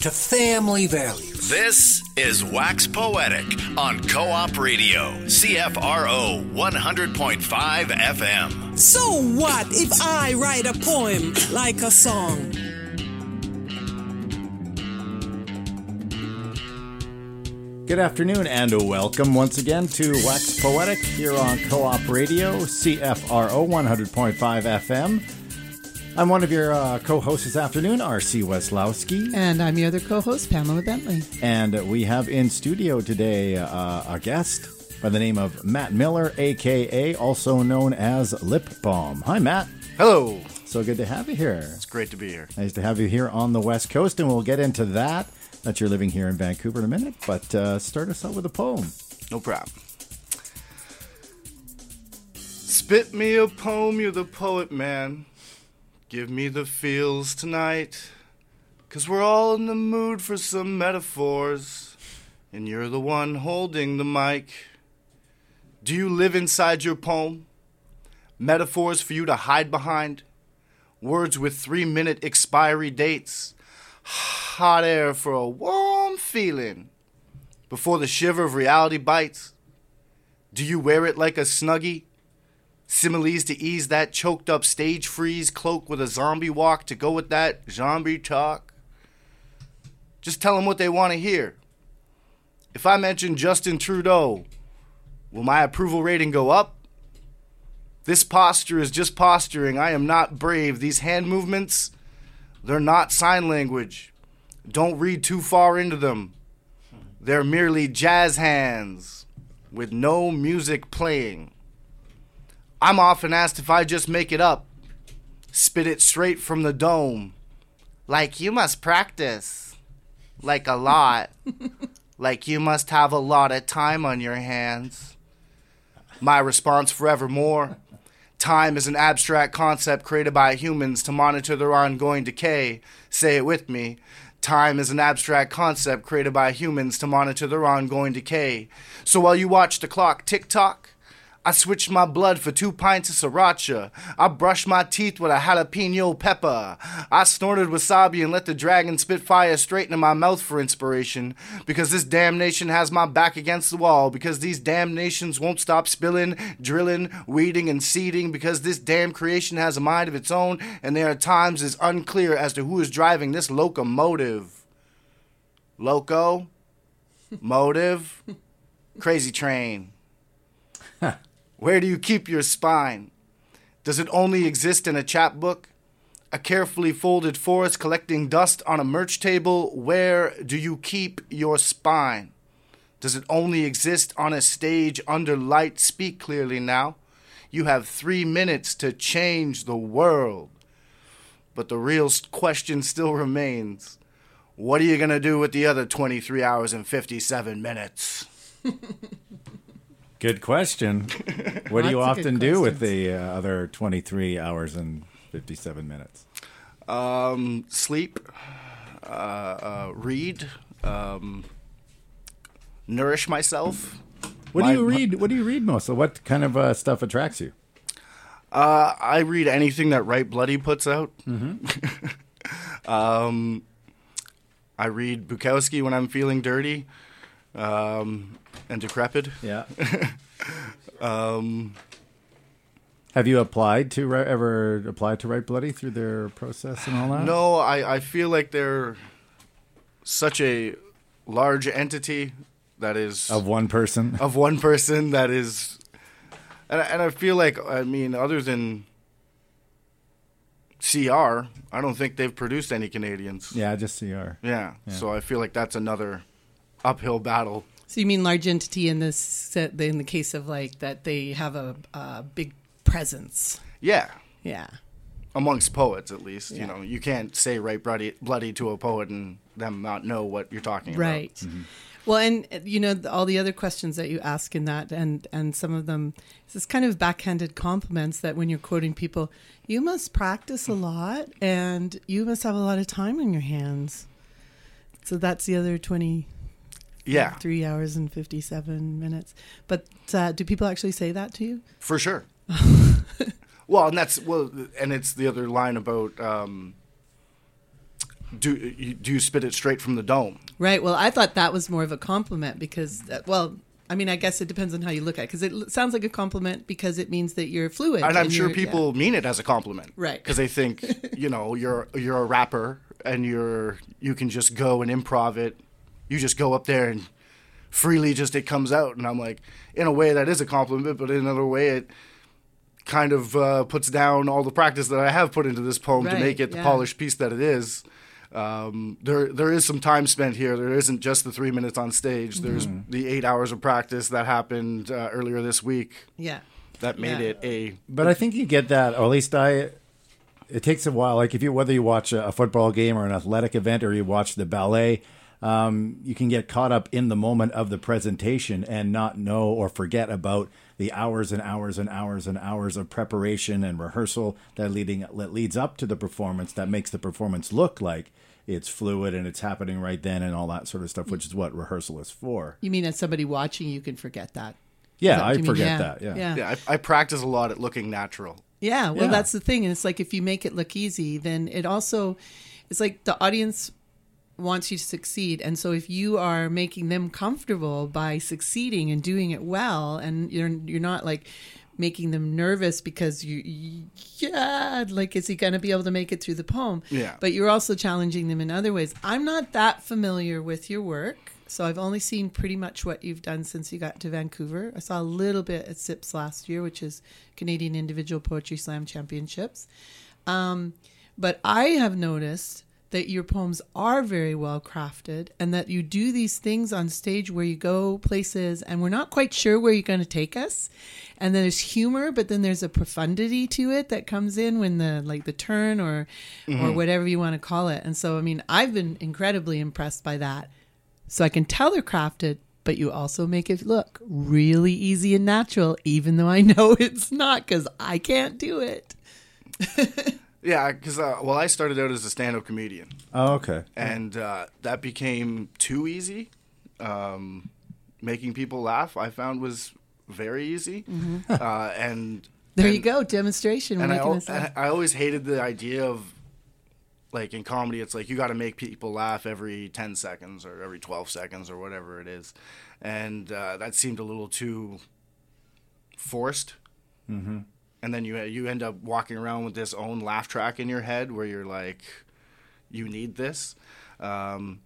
to family values. This is Wax Poetic on Co op Radio, CFRO 100.5 FM. So what if I write a poem like a song? Good afternoon and welcome once again to Wax Poetic here on Co op Radio, CFRO 100.5 FM. I'm one of your uh, co hosts this afternoon, R.C. Weslowski. And I'm your other co host, Pamela Bentley. And we have in studio today uh, a guest by the name of Matt Miller, aka also known as Lip Balm. Hi, Matt. Hello. So good to have you here. It's great to be here. Nice to have you here on the West Coast, and we'll get into that that you're living here in Vancouver in a minute. But uh, start us out with a poem. No problem. Spit me a poem, you're the poet, man. Give me the feels tonight. Cause we're all in the mood for some metaphors. And you're the one holding the mic. Do you live inside your poem? Metaphors for you to hide behind? Words with three minute expiry dates? hot air for a warm feeling before the shiver of reality bites? Do you wear it like a snuggie? Similes to ease that choked up stage freeze, cloak with a zombie walk to go with that zombie talk? Just tell them what they want to hear. If I mention Justin Trudeau, will my approval rating go up? This posture is just posturing. I am not brave. These hand movements, they're not sign language. Don't read too far into them. They're merely jazz hands with no music playing. I'm often asked if I just make it up, spit it straight from the dome. Like you must practice. Like a lot. like you must have a lot of time on your hands. My response forevermore. Time is an abstract concept created by humans to monitor their ongoing decay. Say it with me. Time is an abstract concept created by humans to monitor their ongoing decay. So while you watch the clock tick tock, I switched my blood for two pints of sriracha. I brushed my teeth with a jalapeno pepper. I snorted wasabi and let the dragon spit fire straight into my mouth for inspiration. Because this damnation has my back against the wall. Because these damnations won't stop spilling, drilling, weeding, and seeding. Because this damn creation has a mind of its own, and there are times it's unclear as to who is driving this locomotive. Loco? Motive? Crazy train. Where do you keep your spine? Does it only exist in a chapbook? A carefully folded forest collecting dust on a merch table? Where do you keep your spine? Does it only exist on a stage under light? Speak clearly now. You have three minutes to change the world. But the real question still remains what are you going to do with the other 23 hours and 57 minutes? Good question. What do you often do with the uh, other 23 hours and 57 minutes? Um, sleep, uh, uh, read, um, nourish myself. What My- do you read? What do you read mostly? What kind of uh, stuff attracts you? Uh, I read anything that Write Bloody puts out. um, I read Bukowski when I'm feeling dirty um, and decrepit. Yeah. Um, Have you applied to ever applied to Write Bloody through their process and all that? no, I, I feel like they're such a large entity that is Of one person. of one person that is and I, and I feel like I mean other than CR, I don't think they've produced any Canadians. Yeah, just CR. Yeah. Yeah. So I feel like that's another uphill battle. So you mean large entity in this, in the case of like that they have a, a big presence? Yeah. Yeah. Amongst poets, at least, Yeah. you know, you can't say Write Bloody, bloody to a poet and them not know what you're talking about. Right. about. Well, and you know all the other questions that you ask in that, and and some of them, it's this kind of backhanded compliments that when you're quoting people, you must practice a lot, and you must have a lot of time on your hands. So that's the other twenty. Yeah. three hours and fifty-seven minutes. But uh, do people actually say that to you? For sure. well, and that's well, and it's the other line about um, do you, do you spit it straight from the dome? Right. Well, I thought that was more of a compliment because, uh, well, I mean, I guess it depends on how you look at it because it sounds like a compliment because it means that you're fluid. and I'm sure you're- yeah. people mean it as a compliment, Right. Because they think you know you're you're a rapper and you're you can just go and improv it. You just go up there and freely just it comes out, and I'm like, in a way that is a compliment, but in another way it kind of uh, puts down all the practice that I have put into this poem to make it the yeah. polished piece that it is. Um, there, there is some time spent here. There isn't just the three minutes on stage. There's Mm-hmm. the eight hours of practice that happened uh, earlier this week Yeah. that made Yeah. it a But I think you get that, or at least I. It takes a while. Like if you whether you watch a, a football game or an athletic event or you watch the ballet, um, you can get caught up in the moment of the presentation and not know or forget about the hours and hours and hours and hours of preparation and rehearsal that leading that leads up to the performance that makes the performance look like it's fluid and it's happening right then and all that sort of stuff, which is what rehearsal is for. You mean as somebody watching, you can forget that. Yeah, that I forget Yeah. that. Yeah. Yeah. Yeah, I, I practice a lot at looking natural. Yeah, well, Yeah. that's the thing, and it's like if you make it look easy, then it also, it's like the audience wants you to succeed, and so if you are making them comfortable by succeeding and doing it well, and you're you're not like making them nervous because you, you yeah like is he going to be able to make it through the poem? Yeah. but you're also challenging them in other ways. I'm not that familiar with your work so i've only seen pretty much what you've done since you got to vancouver. I saw a little bit at CIPS last year which is canadian individual poetry slam championships. Um, but i have noticed that your poems are very well crafted and that you do these things on stage where you go places and we're not quite sure where you're going to take us. And then there's humor but then there's a profundity to it that comes in when the like the turn or or mm-hmm. whatever you want to call it. And so i mean i've been incredibly impressed by that. So i can tell they're crafted but you also make it look really easy and natural even though i know it's not because i can't do it Yeah, because uh, well, I started out as a stand-up comedian, Oh, okay. and uh, that became too easy. Um, making people laugh, I found was very easy, uh, and there you and- go demonstration And I, making al- this up. and I always hated the idea of like in comedy, it's like you got to make people laugh every ten seconds or every twelve seconds or whatever it is, and uh, that seemed a little too forced. Mm-hmm. And then you you end up walking around with this own laugh track in your head where you're like, you need this. Um,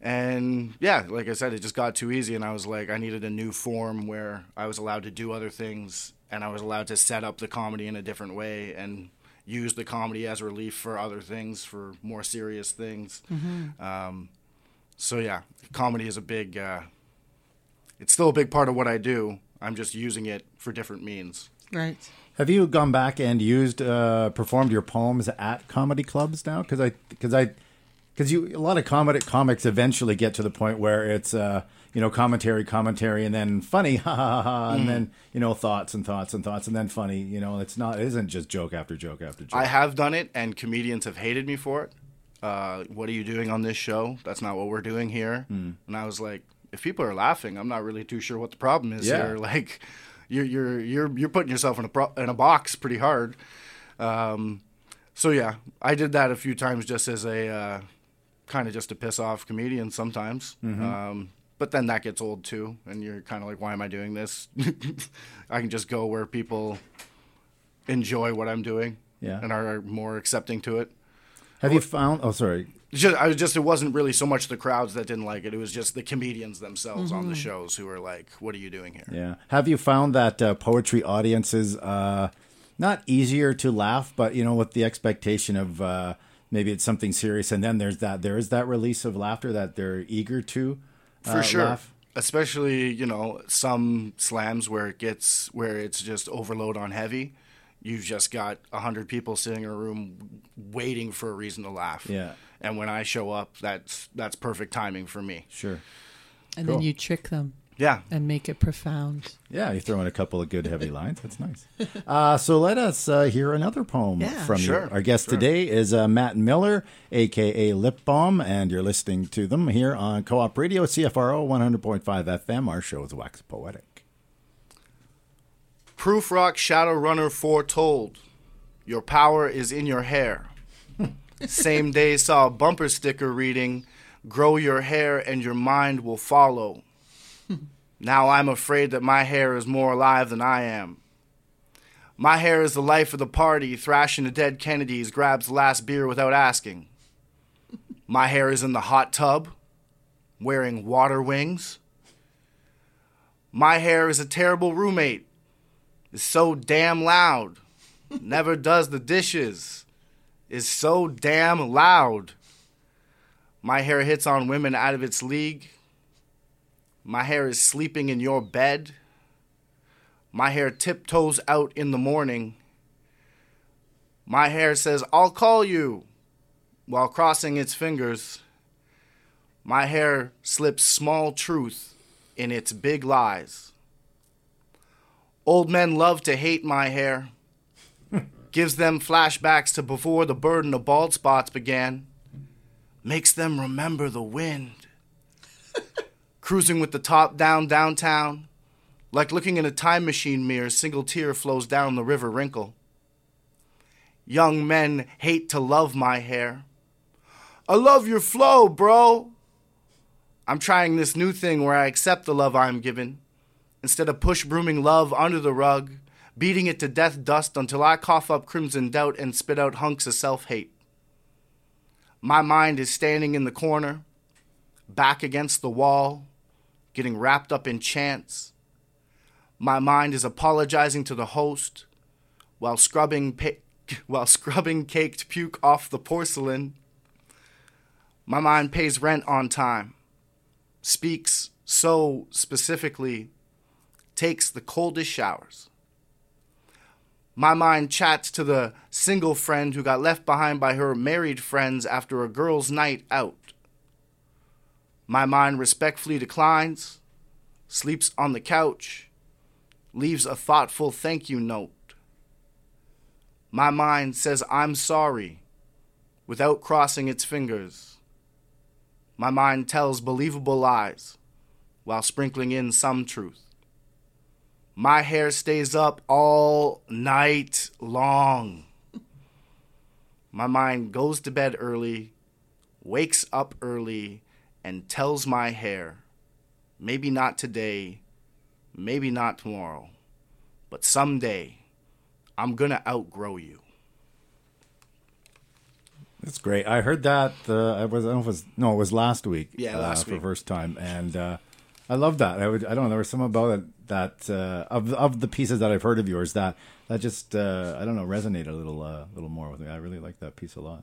and yeah, like I said, it just got too easy, and I was like, I needed a new form where I was allowed to do other things, and I was allowed to set up the comedy in a different way and use the comedy as relief for other things, for more serious things. Um, so yeah, comedy is a big. Uh, it's still a big part of what I do. I'm just using it for different means. Right Have you gone back and used uh, performed your poems at comedy clubs now? Because I because I because you a lot of comedy comics eventually get to the point where it's uh, you know commentary commentary and then funny ha ha ha ha and then you know thoughts and thoughts and thoughts and then funny you know it's not it isn't just joke after joke after joke. I have done it, and comedians have hated me for it. Uh, what are you doing on this show? That's not what we're doing here. And I was like, if people are laughing, I'm not really too sure what the problem is Yeah. here. Like, you're you're you're you're putting yourself in a pro- in a box pretty hard. Um, so yeah, I did that a few times just as a uh, kind of just to piss off comedians sometimes. Um, but then that gets old too, and you're kind of like, why am I doing this? I can just go where people enjoy what I'm doing Yeah. and are more accepting to it. have you found? Oh, sorry. It's Just, I was just, it wasn't really so much the crowds that didn't like it. It was just the comedians themselves on the shows who were like, "What are you doing here?" Yeah. Have you found that uh, poetry audiences uh, not easier to laugh, but you know, with the expectation of uh, maybe it's something serious, and then there's that there is that release of laughter that they're eager to uh, For sure. laugh? Especially, you know, some slams where it gets where it's just overload on heavy. You've just got a hundred people sitting in a room waiting for a reason to laugh. Yeah. And when I show up, that's that's perfect timing for me. Sure. And Cool. then you trick them Yeah. and make it profound. Yeah, you throw in a couple of good heavy lines. That's nice. Uh, so let us uh, hear another poem Yeah. from Sure, you. Our guest sure. today is uh, Matt Miller, aka Lip Balm, and you're listening to them here on Co-op Radio, CFRO 100.5 FM. Our show is Wax Poetic. Prufrock Shadowrunner foretold. Your power is in your hair. Same day saw a bumper sticker reading, Grow your hair and your mind will follow. now I'm afraid that my hair is more alive than I am. My hair is the life of the party, thrashing the dead Kennedys, grabs the last beer without asking. My hair is in the hot tub, wearing water wings. My hair is a terrible roommate, is so damn loud, never does the dishes, is so damn loud. My hair hits on women out of its league. My hair is sleeping in your bed. My hair tiptoes out in the morning. My hair says, I'll call you, while crossing its fingers. My hair slips small truth in its big lies. Old men love to hate my hair. Gives them flashbacks to before the burden of bald spots began. Makes them remember the wind. Cruising with the top down downtown. Like looking in a time machine mirror, single tear flows down the river wrinkle. Young men hate to love my hair. I love your flow, bro. I'm trying this new thing where I accept the love I'm given instead of push brooming love under the rug, beating it to death dust until I cough up crimson doubt and spit out hunks of self hate. My mind is standing in the corner, back against the wall, getting wrapped up in chants. My mind is apologizing to the host while scrubbing while scrubbing caked puke off the porcelain. My mind pays rent on time, speaks so specifically, takes the coldest showers. My mind chats to the single friend who got left behind by her married friends after a girl's night out. My mind respectfully declines, sleeps on the couch, leaves a thoughtful thank you note. My mind says I'm sorry without crossing its fingers. My mind tells believable lies while sprinkling in some truth. My hair stays up all night long. My mind goes to bed early, wakes up early, and tells my hair, maybe not today, maybe not tomorrow, but someday I'm gonna outgrow you. That's great. I heard that. Uh, I was. I don't know if it was. No, it was last week. Yeah, uh, last for week. the first time, and uh, I love that. I would. I don't know. There was some about it that uh, of of the pieces that I've heard of yours that that just uh, I don't know resonated a little uh, little more with me. I really like that piece a lot.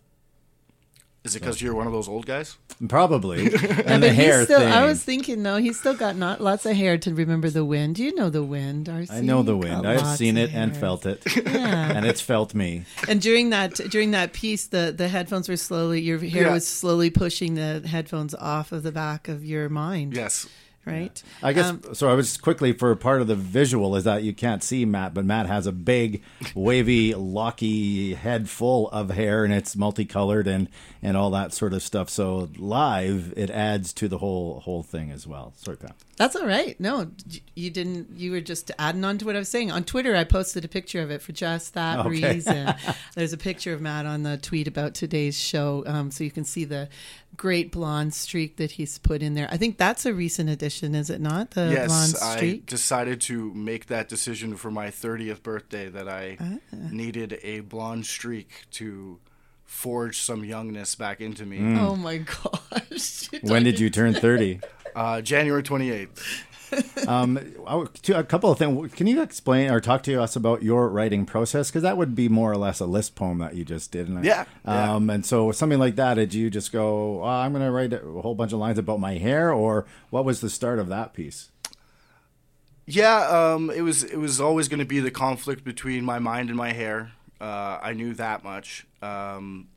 Is it because you're one of those old guys? Probably. and But the hair still, thing. I was thinking, no, he's still got not lots of hair to remember the wind. You know the wind, Darcy. I know the wind. I've seen of it and felt it, Yeah. and it's felt me. And during that during that piece, the the headphones were slowly. Your hair Yeah. was slowly pushing the headphones off of the back of your mind. Yes. Right. I guess Um, so. I was quickly for part of the visual is that you can't see Matt, but Matt has a big, wavy, locky head full of hair, and it's multicolored and and all that sort of stuff. So live, it adds to the whole whole thing as well. Sorry, Pat. That's all right. No, you didn't. You were just adding on to what I was saying. On Twitter, I posted a picture of it for just that Okay. reason. There's a picture of Matt on the tweet about today's show, um, so you can see the great blonde streak that he's put in there. I think that's a recent addition, is it not? The blonde yes, I decided to make that decision for my 30th birthday that I Ah. needed a blonde streak to forge some youngness back into me. Mm. Oh my gosh! When did you turn thirty? Uh, January 28th. Um, to- a couple of things. Can you explain or talk to us about your writing process? Because that would be more or less a list poem that you just did. And Yeah, yeah. Um, and so something like that. Did you just go? Oh, I'm going to write a whole bunch of lines about my hair, or what was the start of that piece? Yeah, um, it was it was always going to be the conflict between my mind and my hair. Uh, I knew that much. Um,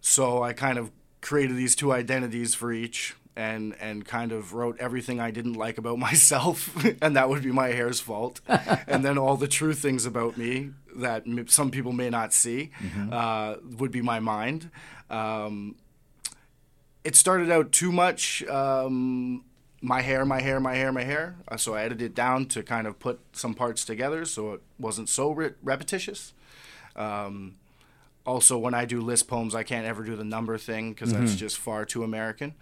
so I kind of created these two identities for each, and and kind of wrote everything I didn't like about myself, and that would be my hair's fault. and then all the true things about me that m- some people may not see uh, would be my mind. Um, it started out too much. Um, my hair, my hair, my hair, my hair. Uh, so I edited it down to kind of put some parts together so it wasn't so re- repetitious. Um, also, when I do list poems, I can't ever do the number thing because that's Mhm. just far too American.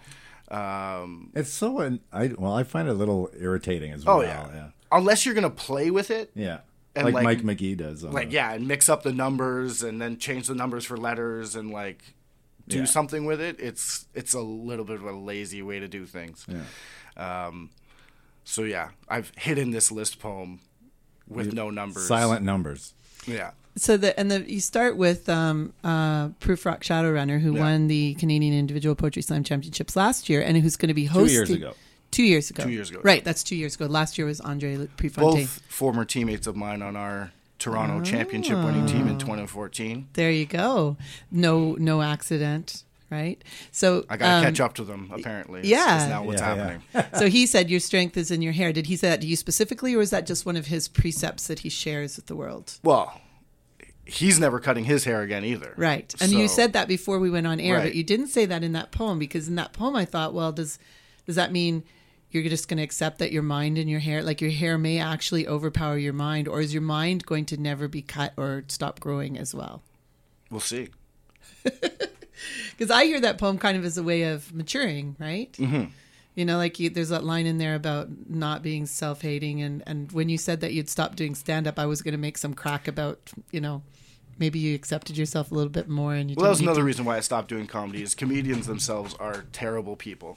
Um, It's so an- I well, I find it a little irritating as well. oh yeah. yeah. unless you're gonna play with it. Yeah. and, Like, Mike McGee does. on Like yeah, and mix up the numbers and then change the numbers for letters and like do Yeah. something with it. It's it's a little bit of a lazy way to do things. Yeah. Um, so yeah, I've hidden this list poem with You- no numbers. Silent numbers. Yeah. So the and the you start with um, uh, Prufrock Shadowrunner, who Yeah. won the Canadian Individual Poetry Slam Championships last year, and who's going to be Two years ago. Two years ago. Two years ago. Right, that's two years ago. Last year was Andre Prefontaine. Both former teammates of mine on our Toronto championship winning team Ah. in 2014. There you go. No, no accident. Right. So I got to um, catch up to them. Apparently, Yeah. is now what's Yeah, happening. so he said your strength is in your hair. Did he say that to you specifically, or is that just one of his precepts that he shares with the world? Well, he's never cutting his hair again either. Right. And you said that before we went on air, Right. but you didn't say that in that poem because in that poem I thought, well, does does that mean you're just going to accept that your mind and your hair, like your hair may actually overpower your mind, or is your mind going to never be cut or stop growing as well? We'll see. Because I hear that poem kind of as a way of maturing, right? Mhm. You know, like you, there's that line in there about not being self-hating, and and when you said that you'd stop doing stand-up, I was going to make some crack about, you know, maybe you accepted yourself a little bit more, and you. Well, that was didn't need another to- reason why I stopped doing comedy. Is comedians themselves are terrible people,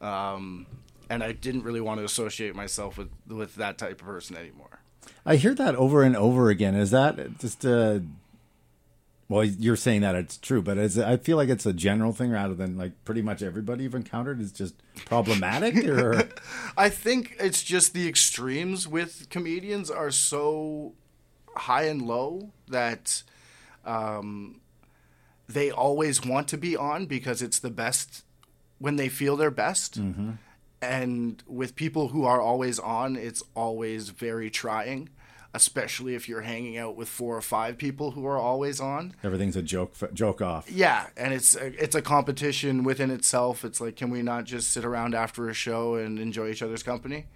um, and I didn't really want to associate myself with with that type of person anymore. I hear that over and over again. Is that just uh well, you're saying that it's true, but is I feel like it's a general thing rather than like pretty much everybody you've encountered is just problematic or? I think it's just the extremes with comedians are so high and low that um, they always want to be on because it's the best when they feel their best. And with people who are always on, it's always very trying, especially if you're hanging out with four or five people who are always on. everything's a joke joke off. Yeah, and it's a, it's a competition within itself. It's like, can we not just sit around after a show and enjoy each other's company?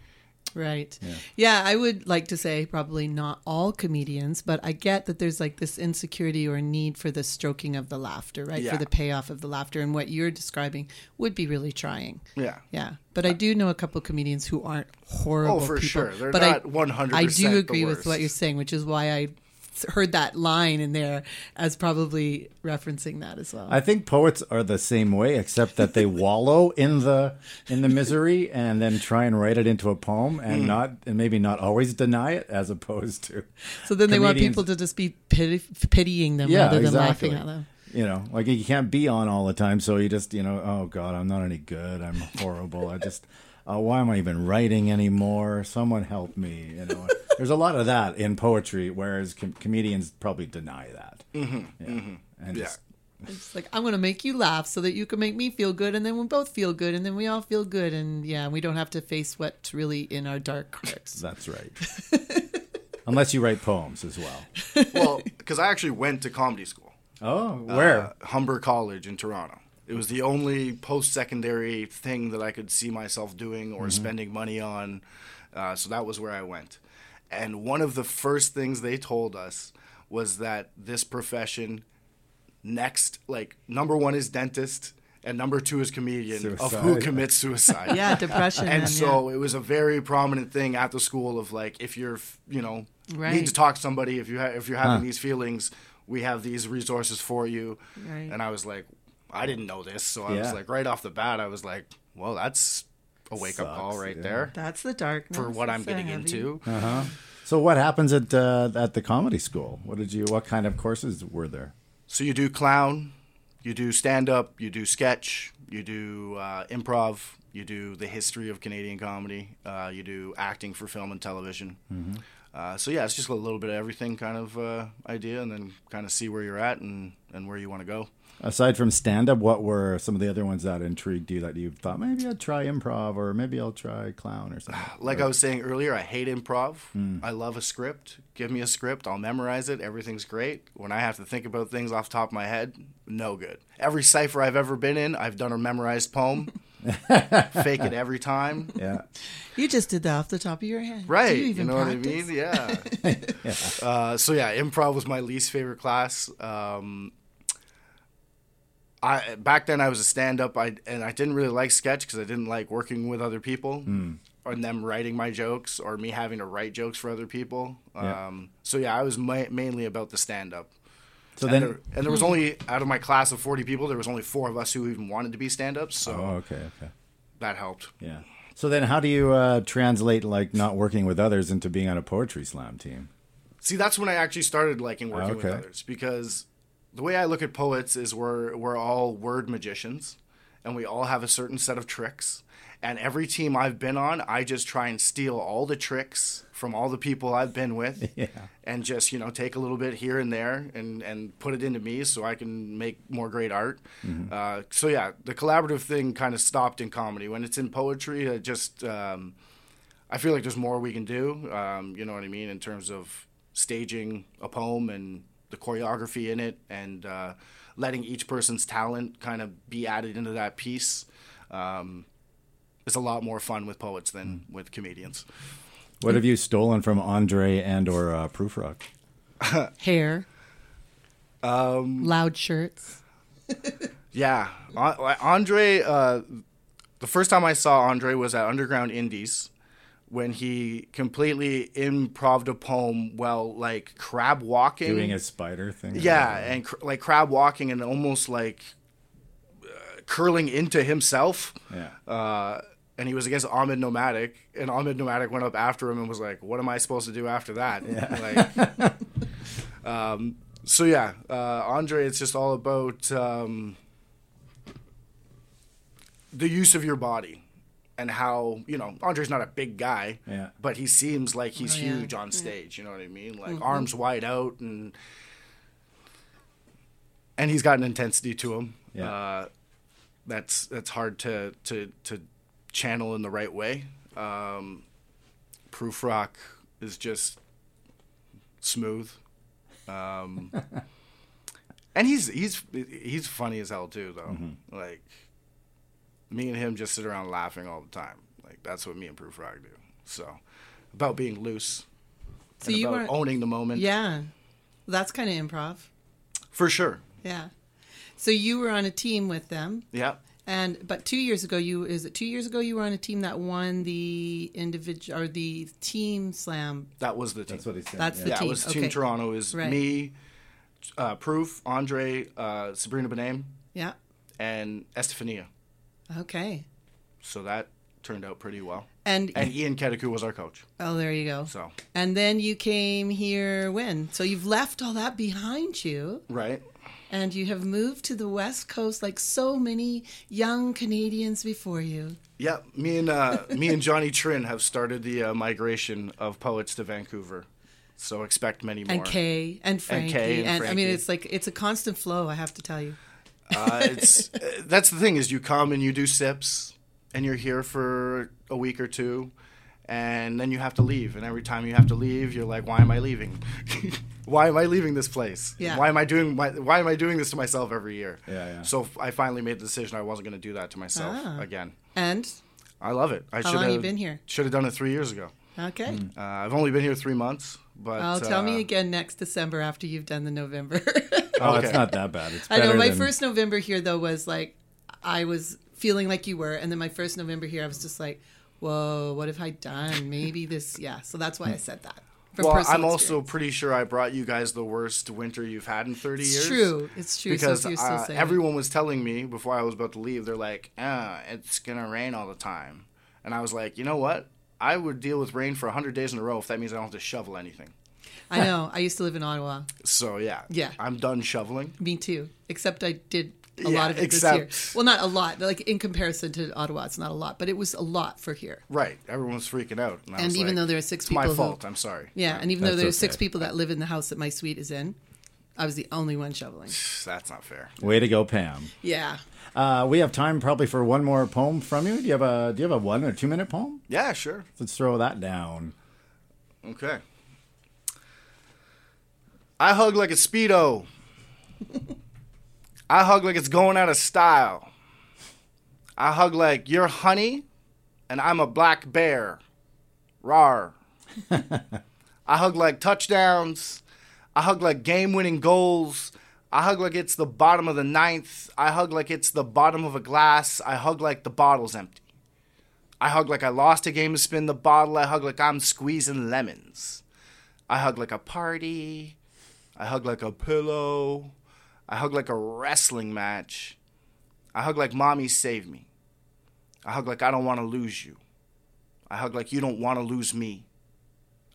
Right. Yeah. I would like to say probably not all comedians, but I get that there's like this insecurity or need for the stroking of the laughter, right? Yeah. For the payoff of the laughter. And what you're describing would be really trying. Yeah. Yeah. But I do know a couple comedians who aren't oh, horrible Oh, for people. sure. They're but not I, 100% I do agree with what you're saying, which is why I heard that line in there as probably referencing that as well. I think poets are the same way, except that they wallow in the in the misery and then try and write it into a poem and Mm. not and maybe not always deny it, as opposed to. so then they want people to just be pity, pitying them yeah, rather than exactly. laughing at them. You know, like you can't be on all the time, so you just you know, oh god, I'm not any good. I'm horrible. I just. Uh, why am I even writing anymore? Someone help me. You know, there's a lot of that in poetry, whereas com- comedians probably deny that. Mhm, Yeah. mhm. And Yeah. just- It's like I'm going to make you laugh so that you can make me feel good, and then we both feel good, and then we all feel good, and yeah, we don't have to face what's really in our dark hearts. That's right. Unless you write poems as well. well, because I actually went to comedy school. Oh, where? Uh, Humber College in Toronto. It was the only post-secondary thing that I could see myself doing or Mhm. spending money on. Uh, so that was where I went. And one of the first things they told us was that this profession, next, like number one is dentist, and number two is comedian of who commits suicide. Yeah, depression And and, so it was a very prominent thing at the school of like, if you're, you know, Right. need to talk to somebody, if you ha- if you're having Huh. these feelings, we have these resources for you. Right. And I was like, I didn't know this, so I was like, right off the bat, I was like, well, that's a wake up call right yeah. there That's the darkness. for what I'm getting heavy- into. Uh huh. So what happens at uh, at the comedy school? What did you? What kind of courses were there? So you do clown, you do stand up, you do sketch, you do uh, improv, you do the history of Canadian comedy, uh, you do acting for film and television. Mhm. Uh, so yeah, it's just a little bit of everything kind of uh, idea, and then kind of see where you're at and, and where you want to go. Aside from stand up, what were some of the other ones that intrigued you that you thought maybe I'd try improv or maybe I'll try clown or something? Like I was saying earlier, I hate improv. I love a script. Give me a script, I'll memorize it. Everything's great. When I have to think about things off the top of my head, no good. Every cipher I've ever been in, I've done a memorized poem. Fake it every time. Yeah. You just did that off the top of your head. Right. Do you You, even know practice? what I mean? Yeah. Uh, so yeah, improv was my least favorite class. Um, I back then I was a stand up. I and I didn't really like sketch because I didn't like working with other people or them writing my jokes or me having to write jokes for other people. Yeah. Um, so yeah, I was ma- mainly about the stand up. So and, then, there, and there was only out of my class of forty people, there was only four of us who even wanted to be stand ups. So oh, okay, okay, that helped. yeah. So then, how do you uh, translate like not working with others into being on a poetry slam team? See, that's when I actually started liking working with others because the way I look at poets is we're we're all word magicians, and we all have a certain set of tricks. And every team I've been on, I just try and steal all the tricks from all the people I've been with, Yeah. and just you know take a little bit here and there and and put it into me so I can make more great art. Uh, so yeah, the collaborative thing kind of stopped in comedy. When it's in poetry, it just um, I feel like there's more we can do. Um, you know what I mean in terms of staging a poem and the choreography in it, and uh, letting each person's talent kind of be added into that piece. Um, it's a lot more fun with poets than with comedians. What have you stolen from Andre and or uh, Prufrock? Hair. Um, Loud shirts. Yeah, Andre. Uh, the first time I saw Andre was at Underground Indies when he completely improved a poem while like crab walking. Doing a spider thing? Yeah, and cr- like crab walking and almost like uh, curling into himself. Yeah. Uh, and he was against Ahmed Knowmadic, and Ahmed Knowmadic went up after him and was like, "What am I supposed to do after that?" Like, um, so yeah, uh, Andre, it's just all about um, the use of your body and how you know Andre's not a big guy, Yeah. but he seems like he's Oh, yeah. huge on stage. You know what I mean? Mm-hmm. Like arms wide out and and he's got an intensity to him. Yeah. Uh, that's that's hard to to to channel in the right way. Um, Prufrock is just smooth. Um, and he's he's he's funny as hell too though. Mm-hmm. Like me and him just sit around laughing all the time. Like that's what me and Prufrock do. So about being loose. So and you about were owning the moment. Yeah. That's kind of improv. For sure. Yeah. So you were on a team with them. Yeah. And but two years ago, you is it two years ago you were on a team that won the individual or the team slam. That was the team. That's what he said. That's yeah. the yeah, team. it was Team okay. Toronto. It was Right. me, uh, Proof, Andre, uh, Sabrina Benaim, Yeah. and Estefania. Okay. So that turned out pretty well. And, And Ian Keteku was our coach. oh, there you go. So And then you came here when? So you've left all that behind you, right. and you have moved to the West Coast like so many young Canadians before you. Yeah, me and uh, me and Johnny Trinh have started the uh, migration of poets to Vancouver. So expect many more. And Kay and Frankie. Kay and I mean, it's like it's a constant flow. I have to tell you. Uh, it's uh, that's the thing is you come and you do CIPS and you're here for a week or two and then you have to leave and every time you have to leave you're like why am i leaving why am i leaving this place Yeah. why am i doing my, why am i doing this to myself every year Yeah, yeah. so i finally made the decision i wasn't going to do that to myself Ah. again And i love it i should have been here? should have done it three years ago okay, uh, i've only been here three months but I'll tell uh, me again next December after you've done the November. Oh, Okay. it's not that bad. It's I know my than- first November here though was like I was feeling like you were, and then my first November here I was just like, whoa, what have I done? Maybe this, yeah. So that's why I said that. Well i'm also pretty sure i brought you guys the worst winter you've had in 30 years It's true. It's true. because so you're still uh, everyone was telling me before I was about to leave, they're like, ah, it's gonna rain all the time, and I was like, you know what? I would deal with rain for 100 days in a row if that means I don't have to shovel anything. I know. I used to live in Ottawa. So yeah, Yeah. I'm done shoveling. Me too. Except I did a Yeah, lot of it except- this year. Well, not a lot. Like in comparison to Ottawa, it's not a lot, but it was a lot for here. Right, Everyone's freaking out, I And even like, though there are six it's people, my who- fault. I'm sorry. Yeah, and even though That's there's six people that live in the house that my suite is in, I was the only one shoveling. That's not fair. Way to go, Pam. Yeah. Uh, we have time probably for one more poem from you. Do you have a Do you have a one or two minute poem? Yeah, sure. Let's throw that down. Okay. I hug like a Speedo. I hug like it's going out of style. I hug like you're honey and I'm a black bear. Rar. I hug like touchdowns. I hug like game winning goals. I hug like it's the bottom of the ninth. I hug like it's the bottom of a glass. I hug like the bottle's empty. I hug like I lost a game to spin the bottle. I hug like I'm squeezing lemons. I hug like a party. I hug like a pillow. I hug like a wrestling match. I hug like mommy saved me. I hug like I don't want to lose you. I hug like you don't want to lose me.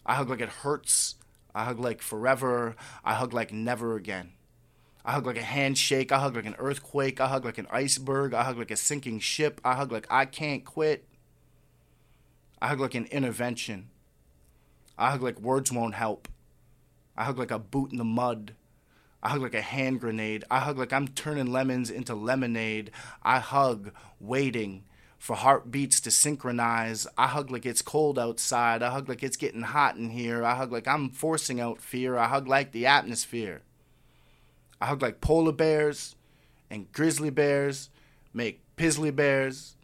I hug like it hurts. I hug like forever. I hug like never again. I hug like a handshake. I hug like an earthquake. I hug like an iceberg. I hug like a sinking ship. I hug like I can't quit. I hug like an intervention. I hug like words won't help. I hug like a boot in the mud. I hug like a hand grenade. I hug like I'm turning lemons into lemonade. I hug waiting for heartbeats to synchronize. I hug like it's cold outside. I hug like it's getting hot in here. I hug like I'm forcing out fear. I hug like the atmosphere. I hug like polar bears and grizzly bears make pizzly bears.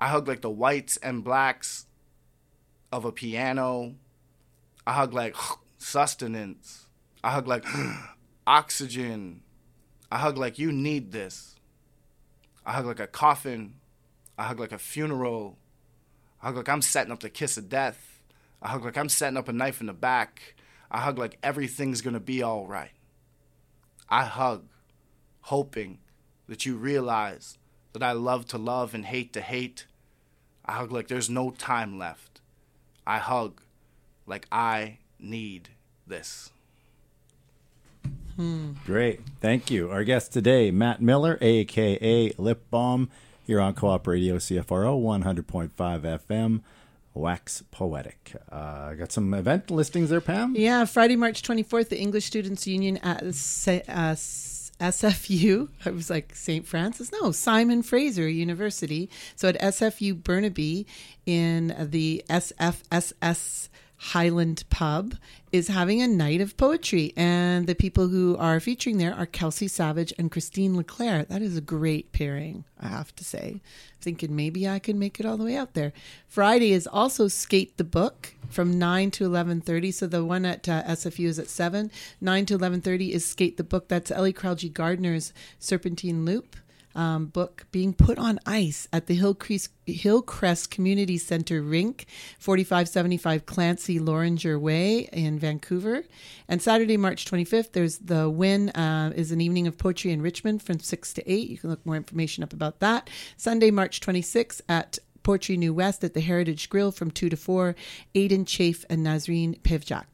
I hug like the whites and blacks of a piano. I hug like sustenance. I hug like oxygen. I hug like you need this. I hug like a coffin. I hug like a funeral. I hug like I'm setting up the kiss of death. I hug like I'm setting up a knife in the back. I hug like everything's gonna be all right. I hug, hoping that you realize that I love to love and hate to hate. I hug like there's no time left. I hug like I need this. Hmm. Great. Thank you. Our guest today, Matt Miller, aka Lip Balm, here on Co op Radio CFRO 100.5 FM. Wax Poetic. Uh, got some event listings there, Pam? Yeah, Friday, March 24th, the English Students Union at SFU. I was like St. Francis. No, Simon Fraser University. So at SFU Burnaby in the SFSS Highland Pub is having a night of poetry. And the people who are featuring there are Kelsey Savage and Christine Leclerc. That is a great pairing, I have to say. Thinking maybe I can make it all the way out there. Friday is also Skate the Book from 9 to 11.30. So the one at uh, SFU is at 7. 9 to 11.30 is Skate the Book. That's Ellie Crowley Gardner's Serpentine Loop um, book being put on ice at the Hillcrest, Hillcrest Community Center rink, 4575 Clancy Loranger Way in Vancouver. And Saturday, March 25th, there's the Win uh, is an evening of poetry in Richmond from 6 to 8. You can look more information up about that. Sunday, March 26th at Poetry New West at the Heritage Grill from 2 to 4. Aidan Chafe and Nazreen Pivjak.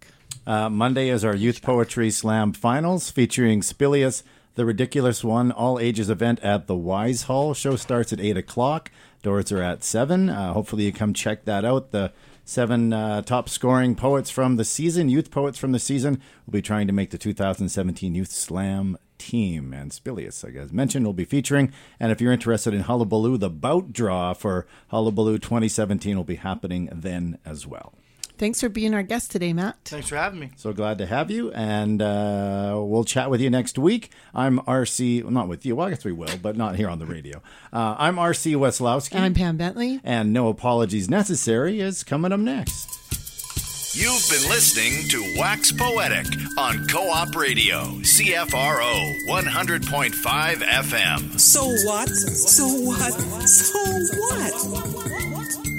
Uh, Monday is our Youth Poetry Slam Finals featuring Spilius, the Ridiculous One, all ages event at the Wise Hall. Show starts at 8 o'clock. Doors are at 7. Uh, hopefully, you come check that out. The seven uh, top scoring poets from the season, youth poets from the season, will be trying to make the 2017 Youth Slam team. And Spilius, I guess, mentioned, will be featuring. And if you're interested in Hullabaloo, the bout draw for Hullabaloo 2017 will be happening then as well. Thanks for being our guest today, Matt. Thanks for having me. So glad to have you, and uh, we'll chat with you next week. I'm RC, well, not with you. Well, I guess we will, but not here on the radio. Uh, I'm RC Weslowski. I'm Pam Bentley. And No Apologies Necessary is coming up next. You've been listening to Wax Poetic on Co op Radio, CFRO 100.5 FM. So what? So what? So what?